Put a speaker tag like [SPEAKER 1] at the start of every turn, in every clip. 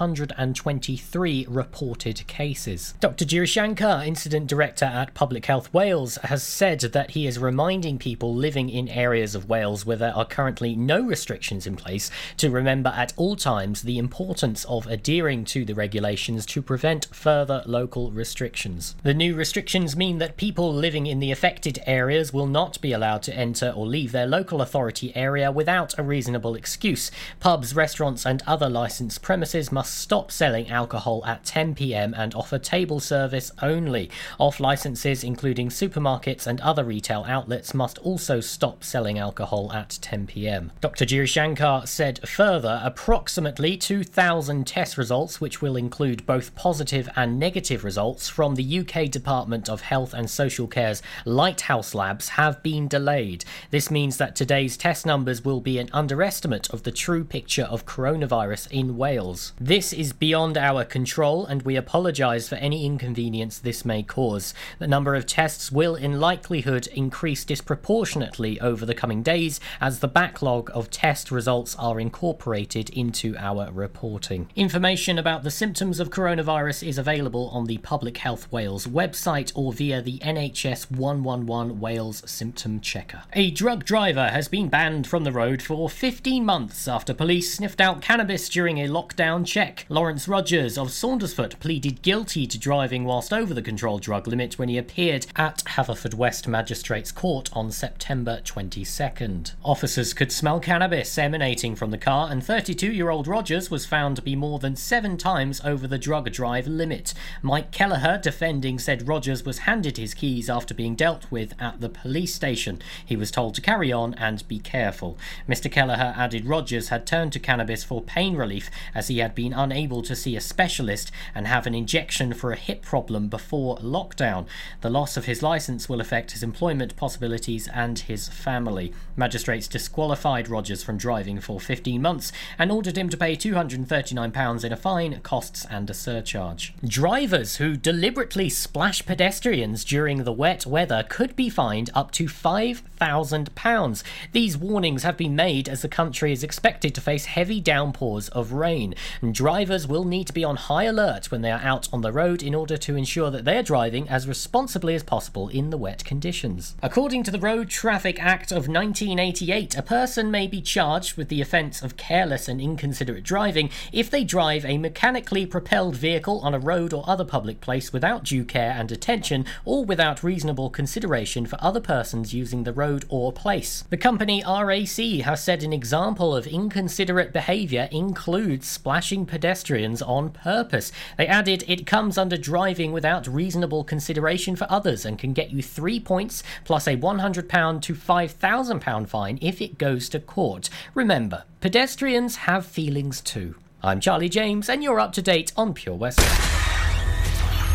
[SPEAKER 1] 123 reported cases. Dr. Giri Shankar, Incident Director at Public Health Wales, has said that he is reminding people living in areas of Wales where there are currently no restrictions in place to remember at all times the importance of adhering to the regulations to prevent further local restrictions. The new restrictions mean that people living in the affected areas will not be allowed to enter or leave their local authority area without a reasonable excuse. Pubs, restaurants, and other licensed premises must stop selling alcohol at 10 pm and offer table service only. Off licenses, including supermarkets and other retail outlets, must also stop selling alcohol at 10 pm. Dr. Giri Shankar said further approximately 2,000 test results, which will include both positive and negative results from the UK Department of Health and Social Care's Lighthouse Labs, have been delayed. This means that today's test numbers will be an underestimate of the true picture of coronavirus in Wales. This is beyond our control, and we apologise for any inconvenience this may cause. The number of tests will, in likelihood, increase disproportionately over the coming days as the backlog of test results are incorporated into our reporting. Information about the symptoms of coronavirus is available on the Public Health Wales website or via the NHS 111 Wales Symptom Checker. A drug driver has been banned from the road for 15 months after police sniffed out cannabis during a lockdown check. Lawrence Rogers of Saundersfoot pleaded guilty to driving whilst over the controlled drug limit when he appeared at Haverfordwest Magistrates Court on September 22nd. Officers could smell cannabis emanating from the car, and 32 year old Rogers was found to be more than seven times over the drug drive limit. Mike Kelleher, defending, said Rogers was handed his keys after being dealt with at the police station. He was told to carry on and be careful. Mr. Kelleher added Rogers had turned to cannabis for pain relief as he had been unable to see a specialist and have an injection for a hip problem before lockdown. The loss of his license will affect his employment possibilities and his family. Magistrates disqualified Rogers from driving for 15 months and ordered him to pay £239 in a fine, costs, and a surcharge. Drivers who deliberately splash pedestrians during the wet weather could be fined up to £5,000. These warnings have been made as the country is expected to face heavy downpours of rain, and drivers will need to be on high alert when they are out on the road in order to ensure that they are driving as responsibly as possible in the wet conditions. According to the Road Traffic Act of 1988, a person may be charged with the offence of careless and inconsiderate driving if they drive a mechanically propelled vehicle on a road or other public place without due care and attention or without reasonable consideration for other persons using the road or place. The company RAC has said an example of inconsiderate behaviour includes splashing pedestrians on purpose. They added it comes under driving without reasonable consideration for others and can get you three points plus a £100 to £5,000 fine if it goes to court. Remember, pedestrians have feelings too. I'm Charlie James, and you're up to date on Pure West.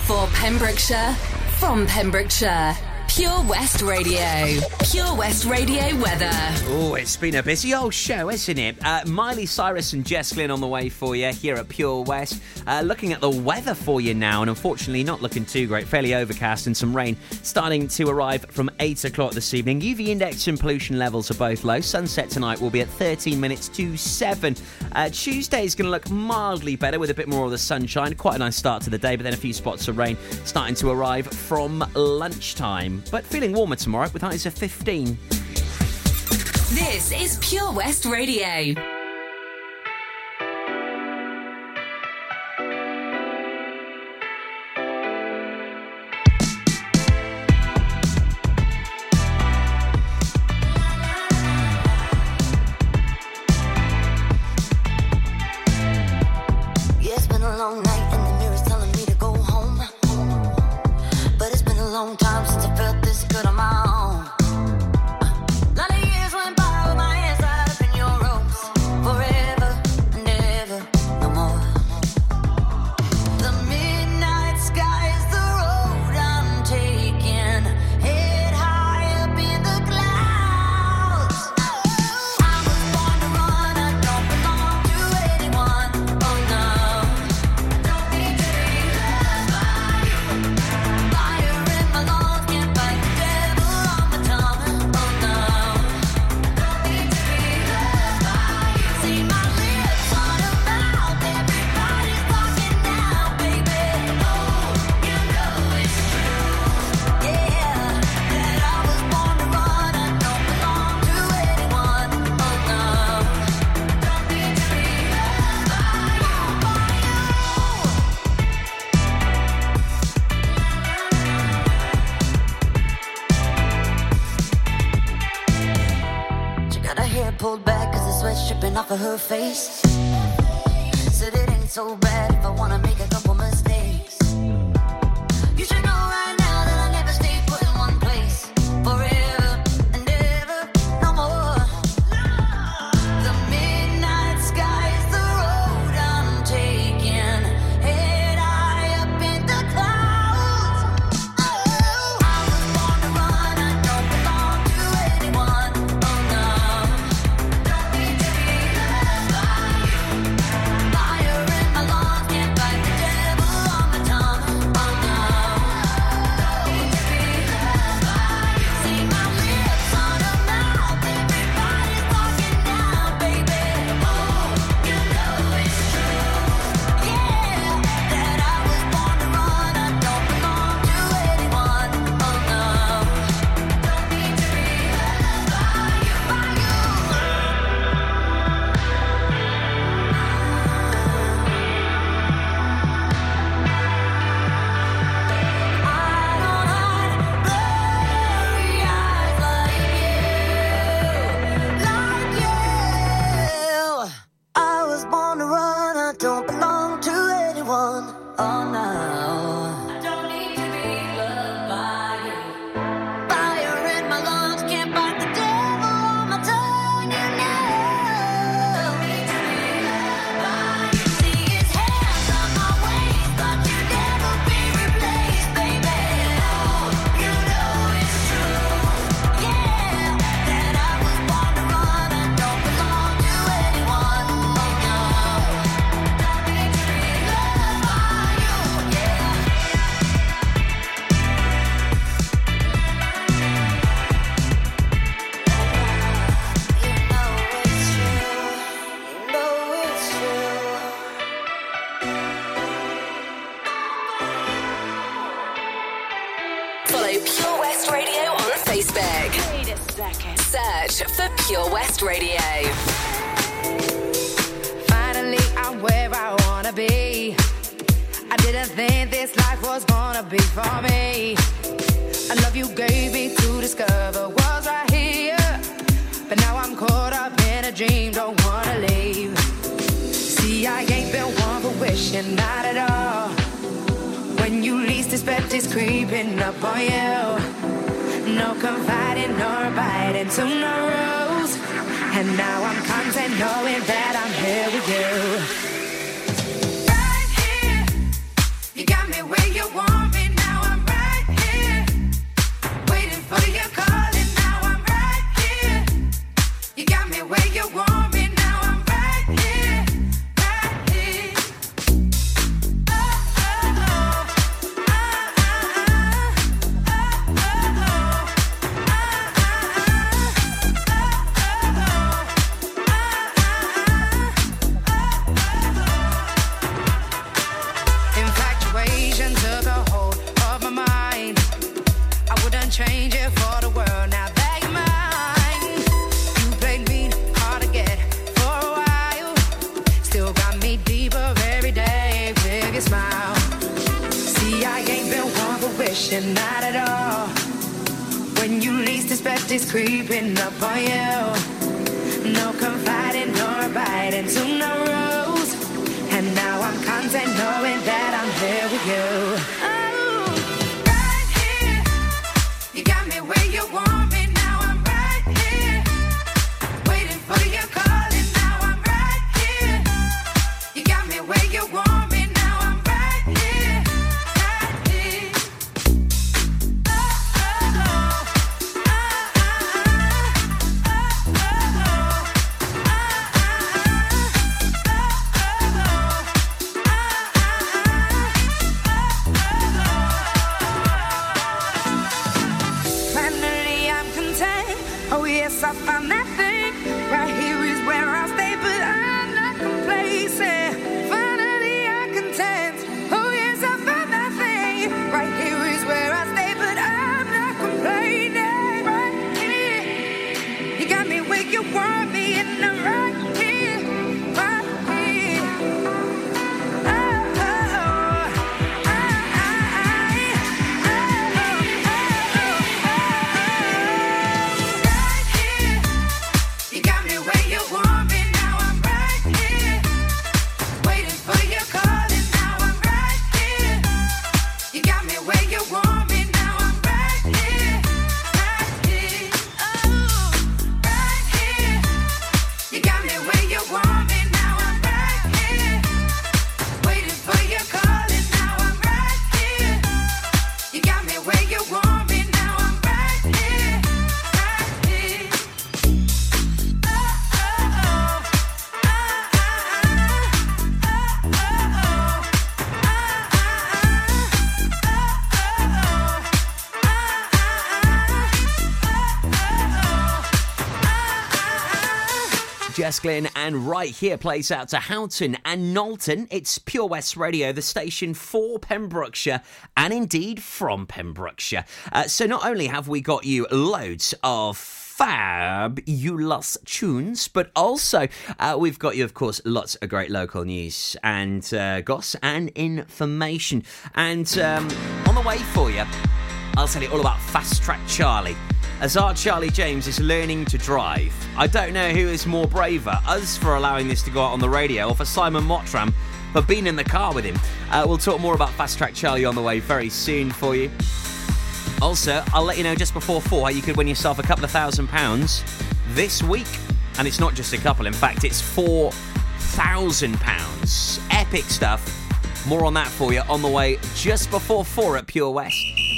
[SPEAKER 2] For Pembrokeshire, from Pembrokeshire. Pure West Radio. Pure West Radio weather.
[SPEAKER 3] Oh, it's been a busy old show, isn't it? Uh, Miley Cyrus and Jess Glynne on the way for you here at Pure West. Uh, looking at the weather for you now, and unfortunately not looking too great. Fairly overcast and some rain starting to arrive from 8 o'clock this evening. UV index and pollution levels are both low. Sunset tonight will be at 13 minutes to 7. Uh, Tuesday is going to look mildly better with a bit more of the sunshine. Quite a nice start to the day, but then a few spots of rain starting to arrive from lunchtime but feeling warmer tomorrow with highs of 15.
[SPEAKER 2] This is Pure West Radio. Pure West Radio on Facebook.
[SPEAKER 4] Wait a second.
[SPEAKER 2] Search for Pure West Radio.
[SPEAKER 4] Finally, I'm where I wanna be. I didn't think this life was gonna be for me. I love you gave me to discover was right here. But now I'm caught up in a dream, don't wanna leave. See, I ain't been one for wishing, not at all you least expect is creeping up on you. No confiding nor biting to no rules. And now I'm content knowing that I'm here with you. Glynne, and right here
[SPEAKER 3] plays out to Houghton and Knowlton. It's Pure West Radio, the station for Pembrokeshire, and indeed from Pembrokeshire. Uh, so not only have we got you loads of fab fabulous tunes, but also uh, we've got you, of course, lots of great local news and uh, goss and information. And um, on the way for you, I'll tell you all about Fast Track Charlie. As our Charlie James is learning to drive, I don't know who is more braver, us for allowing this to go out on the radio, or for Simon Mottram for being in the car with him. Uh, we'll talk more about Fast Track Charlie on the way very soon for you. Also, I'll let you know just before four how you could win yourself a couple of thousand pounds this week. And it's not just a couple, in fact, it's four thousand pounds. Epic stuff. More on that for you on the way just before four at Pure West.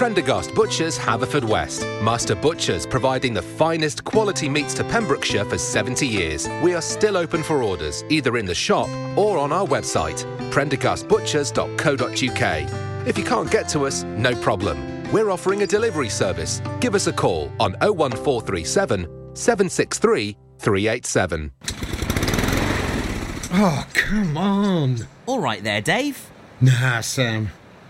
[SPEAKER 5] Prendergast Butchers, Haverfordwest. Master Butchers providing the finest quality meats to Pembrokeshire for 70 years. We are still open for orders, either in the shop or on our website, prendergastbutchers.co.uk. If you can't get to us, no problem. We're offering a delivery service. Give us a call on 01437 763 387.
[SPEAKER 6] Oh, come on.
[SPEAKER 3] All right there, Dave.
[SPEAKER 6] Nah, Sam.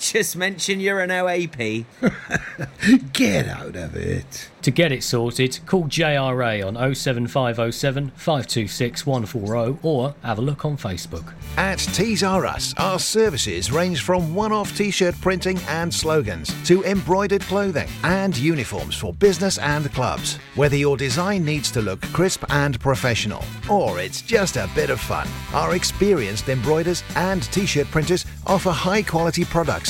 [SPEAKER 3] Just mention you're an OAP.
[SPEAKER 6] Get out of it.
[SPEAKER 1] To get it sorted, call JRA on 07507 526 140 or have a look on Facebook.
[SPEAKER 7] At Tees R Us, our services range from one off t shirt printing and slogans to embroidered clothing and uniforms for business and clubs. Whether your design needs to look crisp and professional or it's just a bit of fun, our experienced embroiders and t shirt printers offer high quality products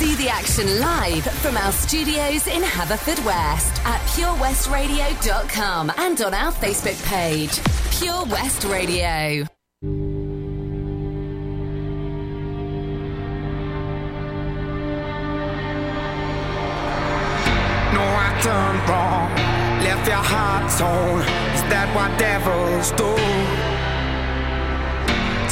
[SPEAKER 2] See the action live from our studios in Haverfordwest at purewestradio.com and on our Facebook page, Pure West Radio.
[SPEAKER 4] No, I done wrong. Left your heart torn. Is that what devils do?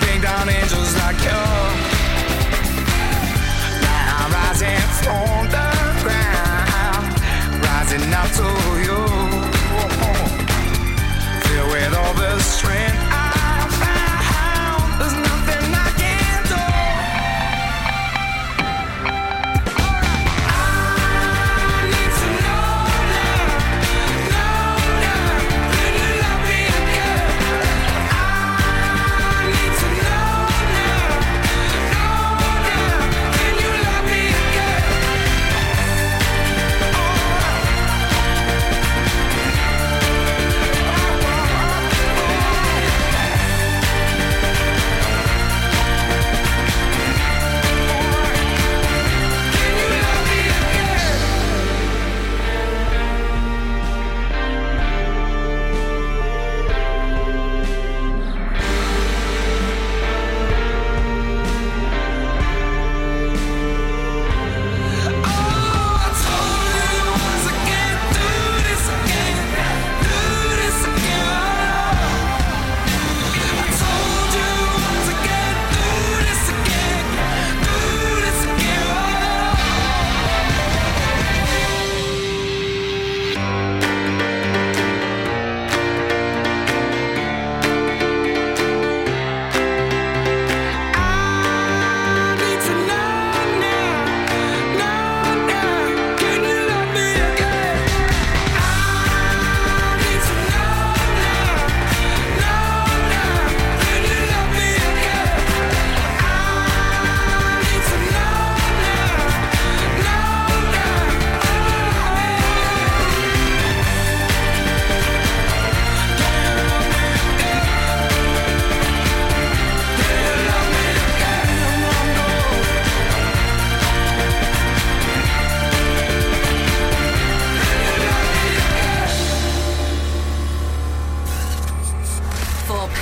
[SPEAKER 8] Bring down angels like you. Now I'm rising from the ground, rising up to you. Filled with all the strength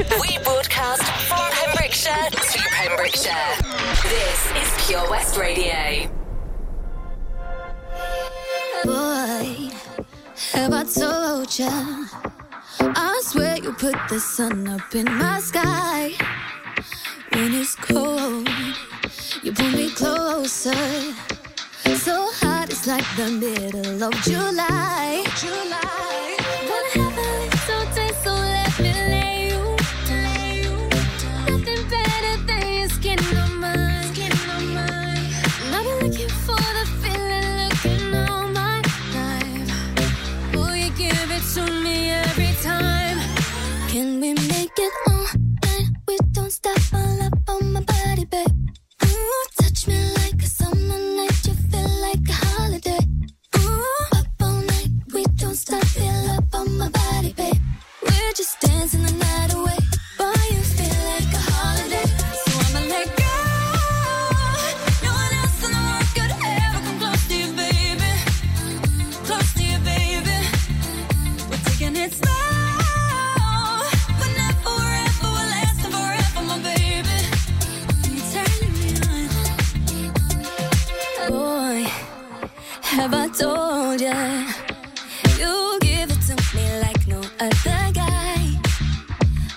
[SPEAKER 2] We broadcast from Pembrokeshire to Pembrokeshire. This is Pure West Radio.
[SPEAKER 9] Boy, have I told ya? I swear you put the sun up in my sky. When it's cold, you pull me closer. So hot, it's like the middle of. July. Make it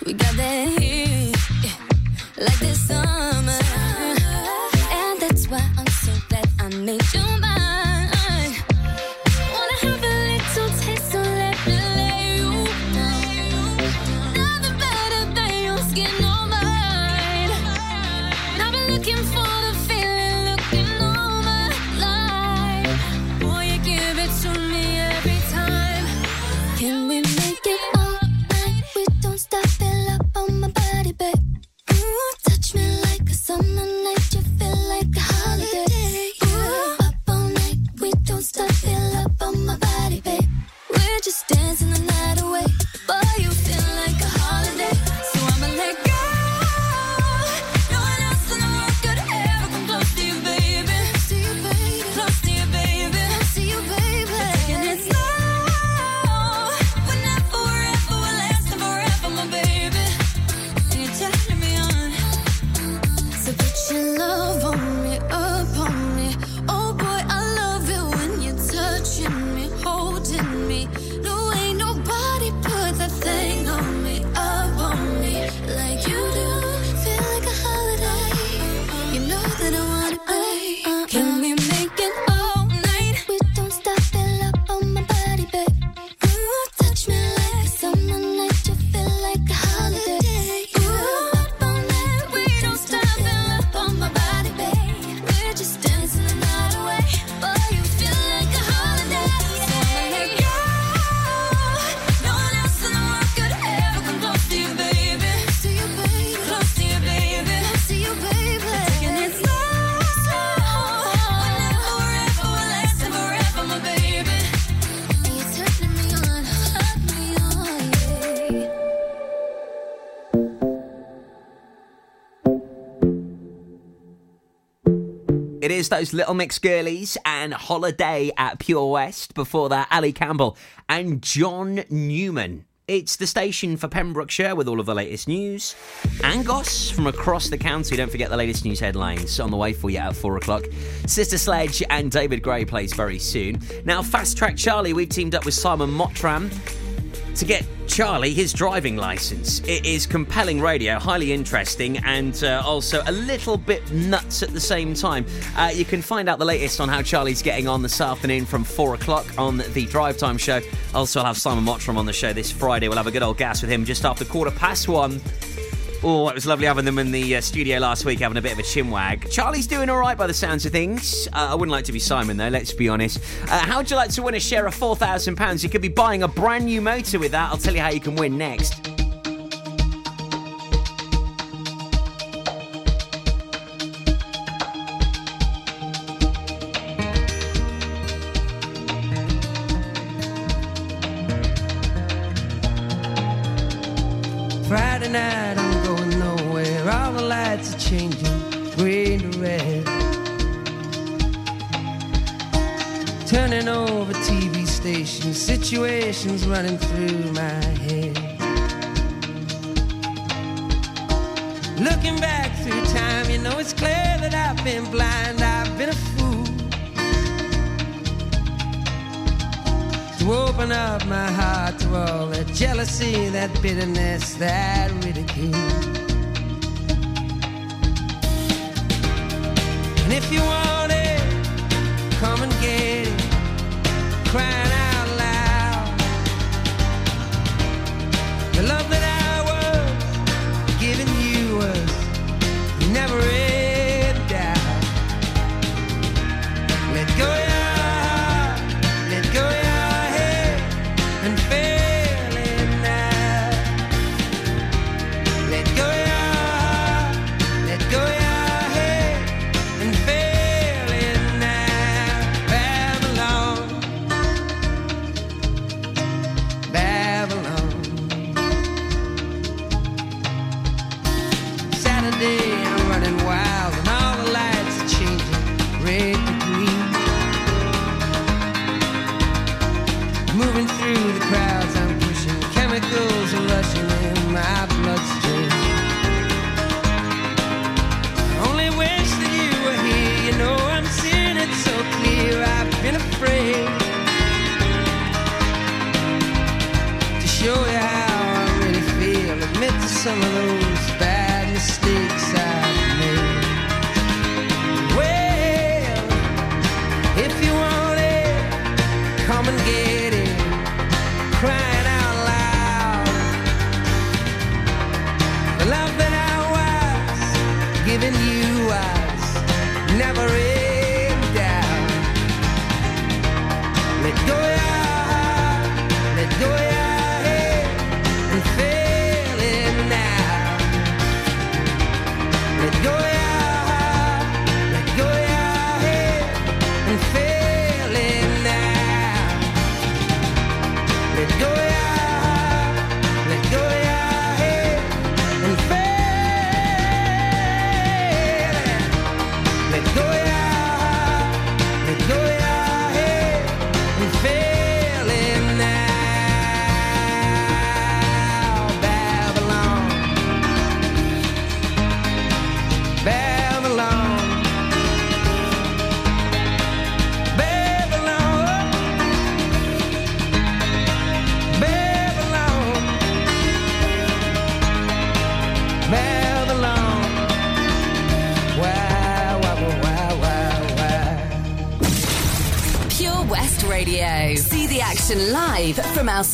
[SPEAKER 9] We got that heat, yeah, like this summer.
[SPEAKER 3] It is those Little Mix girlies and Holiday at Pure West. Before that, Ali Campbell and John Newman. It's the station for Pembrokeshire with all of the latest news. Angos from across the county. Don't forget the latest news headlines on the way for you at four o'clock. Sister Sledge and David Gray plays very soon. Now, Fast Track Charlie, we've teamed up with Simon Mottram to get Charlie his driving license. It is compelling radio, highly interesting, and uh, also a little bit nuts at the same time. Uh, you can find out the latest on how Charlie's getting on this afternoon from four o'clock on the Drive Time show. Also, I'll have Simon Mottram on the show this Friday. We'll have a good old gas with him just after quarter past one. Oh, it was lovely having them in the uh, studio last week, having a bit of a chinwag. Charlie's doing all right by the sounds of things. Uh, I wouldn't like to be Simon, though, let's be honest. Uh, how'd you like to win a share of £4,000? You could be buying a brand new motor with that. I'll tell you how you can win next.
[SPEAKER 10] bitterness, that ridicule. And if you want it.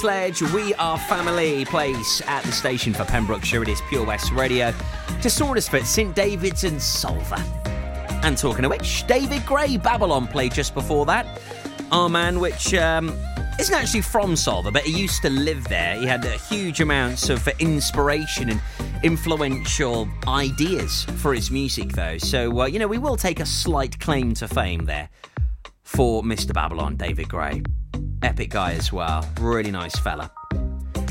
[SPEAKER 3] Sledge, We Are Family plays at the station for Pembrokeshire. It is Pure West Radio. To Saundersfoot, St David's and Solva. And talking of which, David Gray, Babylon played just before that. Our man, which um, isn't actually from Solva, but he used to live there. He had huge amounts of inspiration and influential ideas for his music, though. So, uh, you know, we will take a slight claim to fame there for Mr. Babylon, David Gray. Epic guy as well. Really nice fella.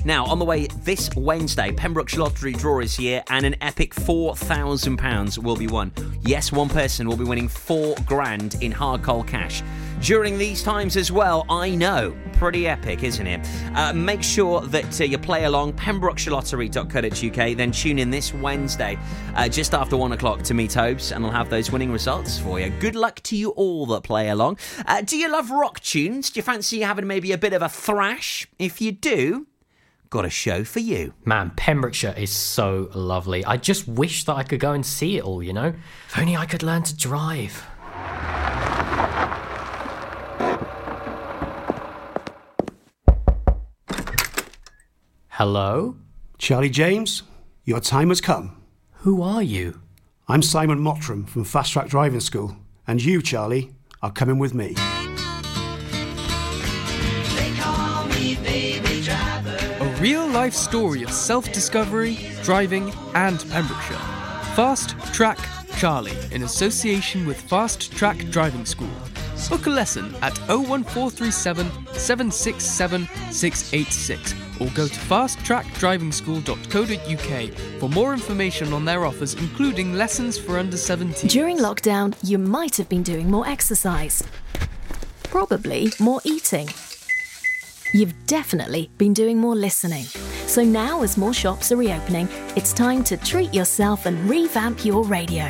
[SPEAKER 3] Now, on the way this Wednesday, Pembrokeshire Lottery draw is here and an epic £4,000 will be won. Yes, one person will be winning four grand in hard coal cash. During these times as well, I know. Pretty epic, isn't it? Uh, make sure that uh, you play along, pembrokeshirelottery.co.uk, then tune in this Wednesday uh, just after one o'clock to meet Hopes, and I'll have those winning results for you. Good luck to you all that play along. Uh, do you love rock tunes? Do you fancy having maybe a bit of a thrash? If you do, got a show for you.
[SPEAKER 1] Man, Pembrokeshire is so lovely. I just wish that I could go and see it all, you know? If only I could learn to drive. Hello?
[SPEAKER 11] Charlie James, your time has come.
[SPEAKER 1] Who are you?
[SPEAKER 11] I'm Simon Mottram from Fast Track Driving School, and you, Charlie, are coming with me.
[SPEAKER 12] A real life story of self discovery, driving, and Pembrokeshire. Fast Track Charlie in association with Fast Track Driving School. Book a lesson at 01437 767 686 or go to fasttrackdrivingschool.co.uk for more information on their offers, including lessons for under 17.
[SPEAKER 13] During lockdown, you might have been doing more exercise. Probably more eating. You've definitely been doing more listening. So now, as more shops are reopening, it's time to treat yourself and revamp your radio.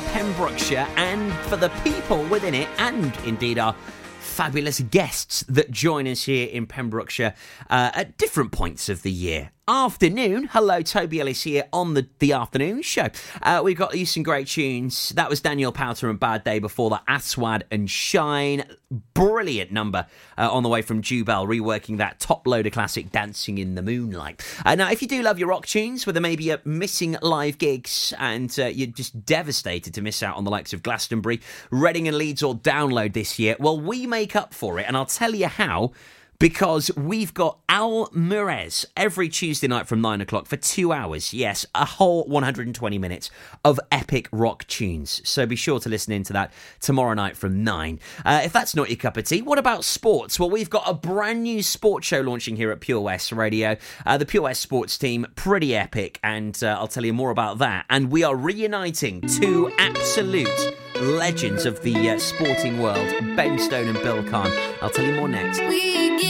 [SPEAKER 10] For
[SPEAKER 3] Pembrokeshire and for the people within it, and indeed our fabulous guests that join us here in Pembrokeshire uh, at different points of the year. Afternoon, hello, Toby Ellis here on the, the afternoon show. Uh, we've got some great tunes. That was Daniel Powter and Bad Day before that, Aswad and Shine. Brilliant number uh, on the way from Jubel, reworking that Toploader classic Dancing in the Moonlight. Uh, now, if you do love your rock tunes, whether maybe uh, missing live gigs and uh, you're just devastated to miss out on the likes of Glastonbury, Reading and Leeds or Download this year, well, we make up for it, and I'll tell you how because we've got Al Murez every Tuesday night from 9 o'clock for two hours. Yes, a whole 120 minutes of epic rock tunes. So be sure to listen into that tomorrow night from 9. Uh, if that's not your cup of tea, what about sports? Well, we've got a brand new sports show launching here at Pure West Radio. Uh, the Pure West sports team, pretty epic, and uh, I'll tell you more about that. And we are reuniting two absolute legends of the uh, sporting world, Ben Stone and Bill Kahn. I'll tell you more next.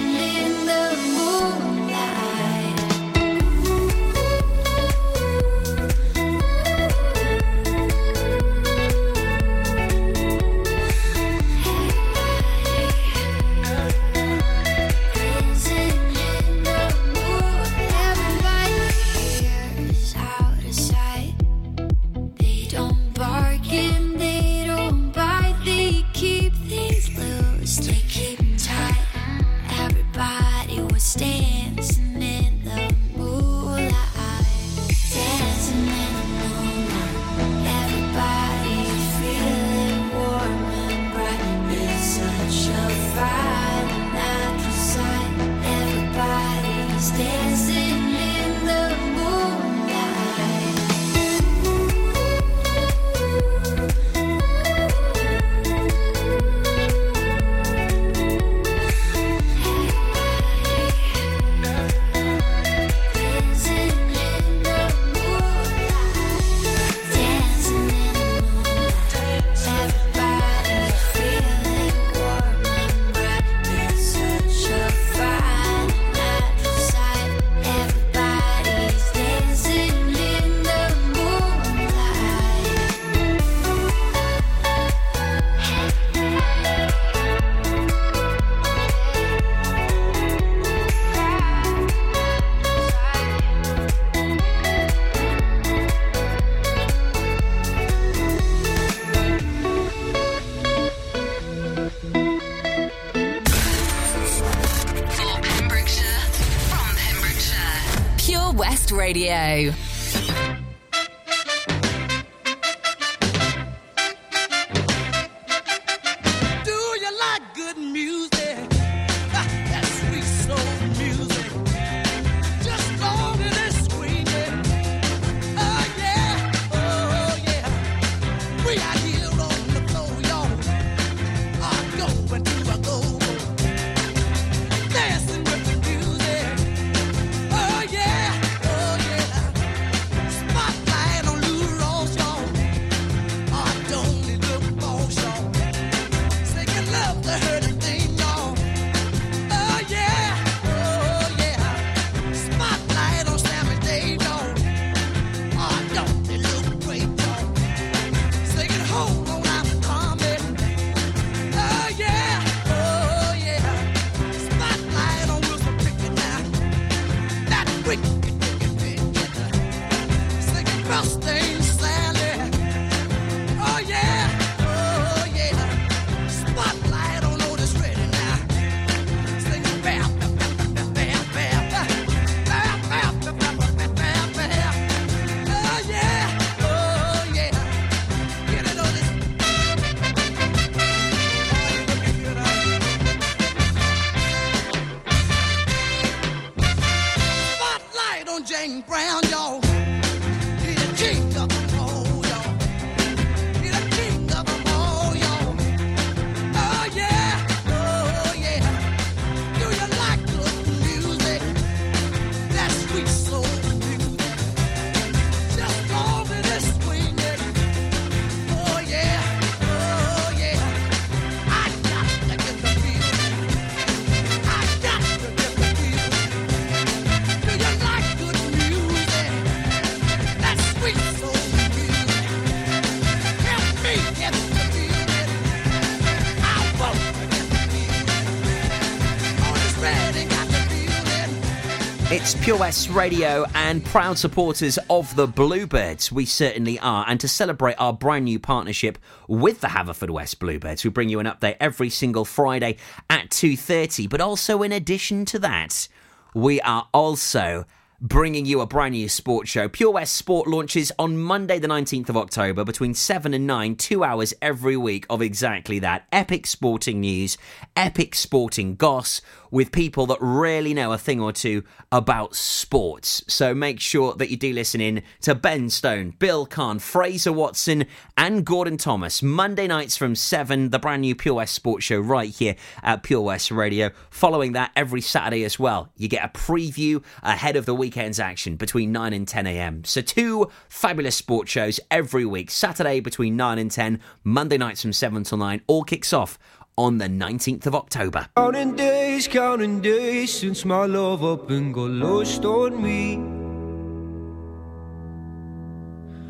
[SPEAKER 9] It's
[SPEAKER 2] Pure West Radio
[SPEAKER 3] and proud supporters of the Bluebirds. We certainly are. And to celebrate our brand new partnership with the Haverfordwest Bluebirds, we bring you an update every single Friday at 2.30. But also in addition to that, we are also bringing you a brand new sports show. Pure West Sport launches on Monday, the 19th of October, between 7 and 9, two hours every week of exactly that. Epic sporting news, epic sporting goss, with people that really know a thing or two about sports. So make sure that you do listen in to Ben Stone, Bill Kahn, Fraser Watson, and Gordon Thomas. Monday nights from 7, the brand new Pure West Sports Show right here at Pure West Radio. Following that every Saturday as well. You get a preview ahead of the weekend's action between 9 and 10 a.m. So two fabulous sports shows every week. Saturday between 9 and 10, Monday nights from 7 till 9. All kicks off on the 19th of October.
[SPEAKER 8] Counting days, counting days since my love up and got lost on me.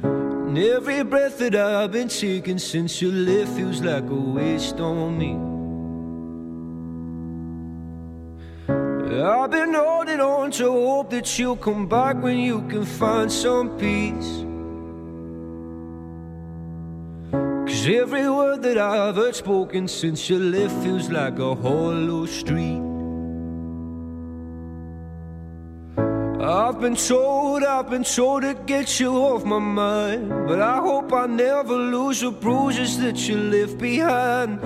[SPEAKER 8] And every breath that I've been taking since you left feels like a waste on me. I've been holding on to hope that you'll come back when you can find some peace. Cause every word that I've heard spoken since you left feels like a hollow street. I've been told, I've been told to get you off my mind. But I hope I never lose the bruises that you left behind.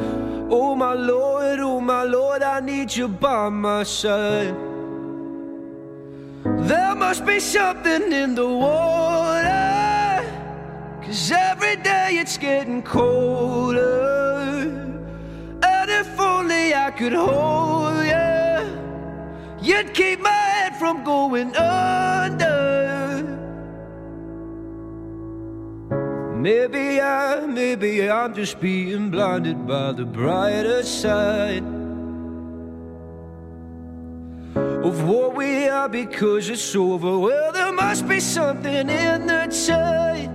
[SPEAKER 8] Oh my Lord, oh my Lord, I need you by my side. There must be something in the water. Cause every day it's getting colder. And if only I could hold you, you'd keep my head from going under. Maybe I, maybe I'm just being blinded by the brighter side of what we are because it's over. Well, there must be something in the tide.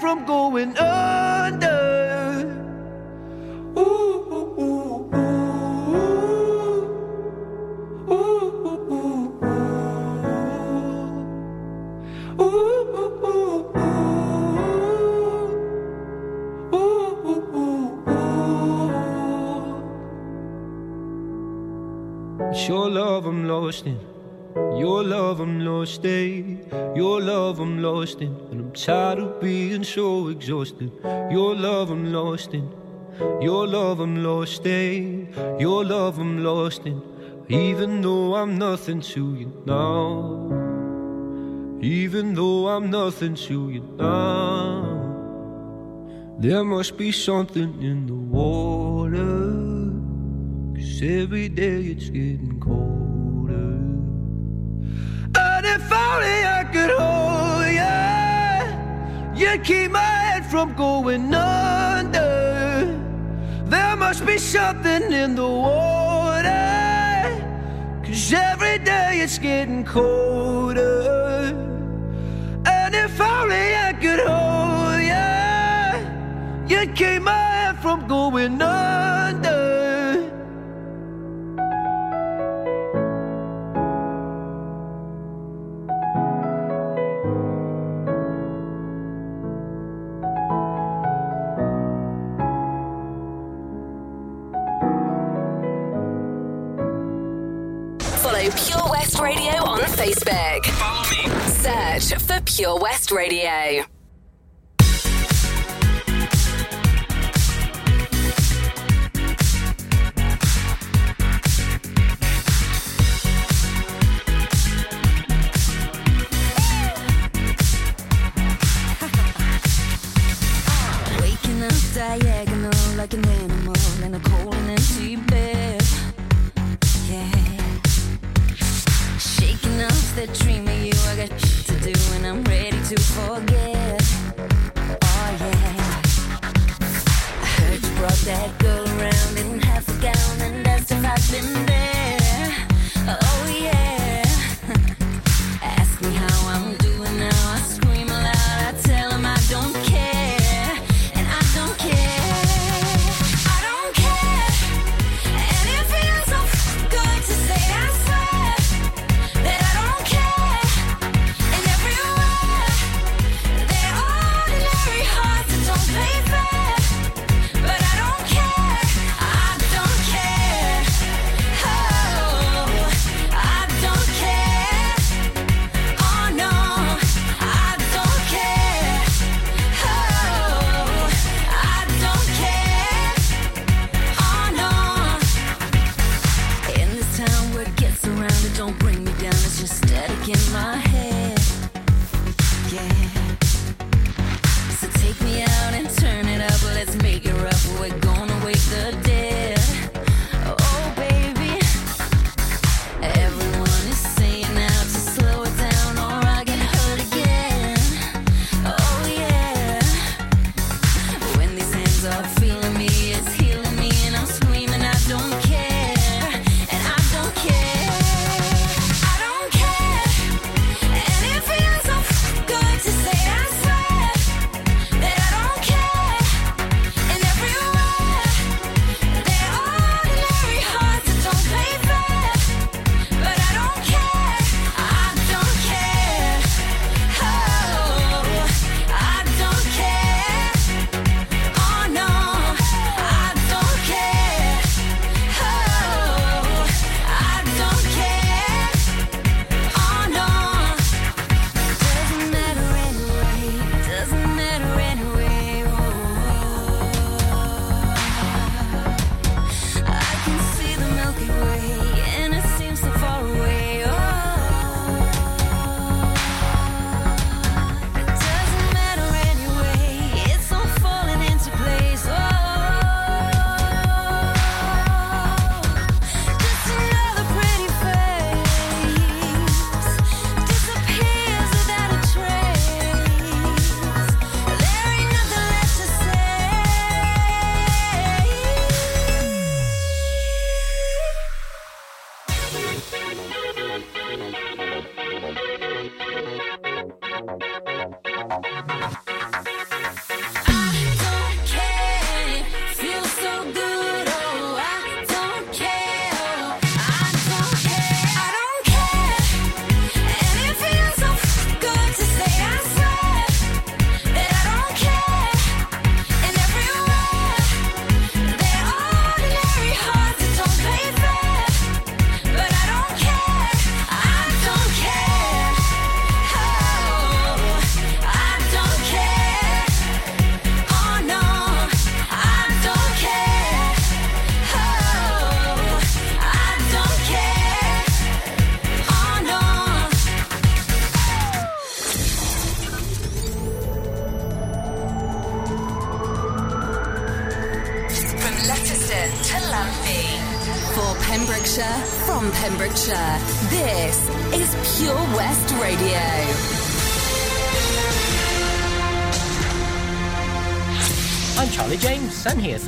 [SPEAKER 8] from going under. Ooh, ooh, ooh, ooh. Ooh, ooh, ooh. Ooh, love I'm lost in. Your love I'm lost in. Your love I'm lost in. And I'm tired of being so exhausted. Your love I'm lost in. Your love I'm lost in. Your love I'm lost in. Even though I'm nothing to you now. Even though I'm nothing to you now. There must be something in the water. Cause every day it's getting colder. If only I could hold you, you'd keep my head from going under. There must be something in the water. Cause every day it's getting colder. And if only I could hold you, you'd keep my head from going under.
[SPEAKER 14] Pure West Radio.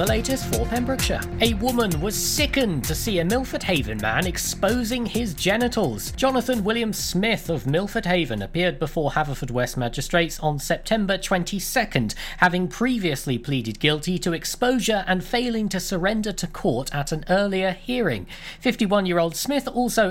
[SPEAKER 1] The latest for Pembrokeshire. A woman was sickened to see a Milford Haven man exposing his genitals. Jonathan William Smith of Milford Haven appeared before Haverfordwest magistrates on September 22nd, having previously pleaded guilty to exposure and failing to surrender to court at an earlier hearing. 51 year old Smith also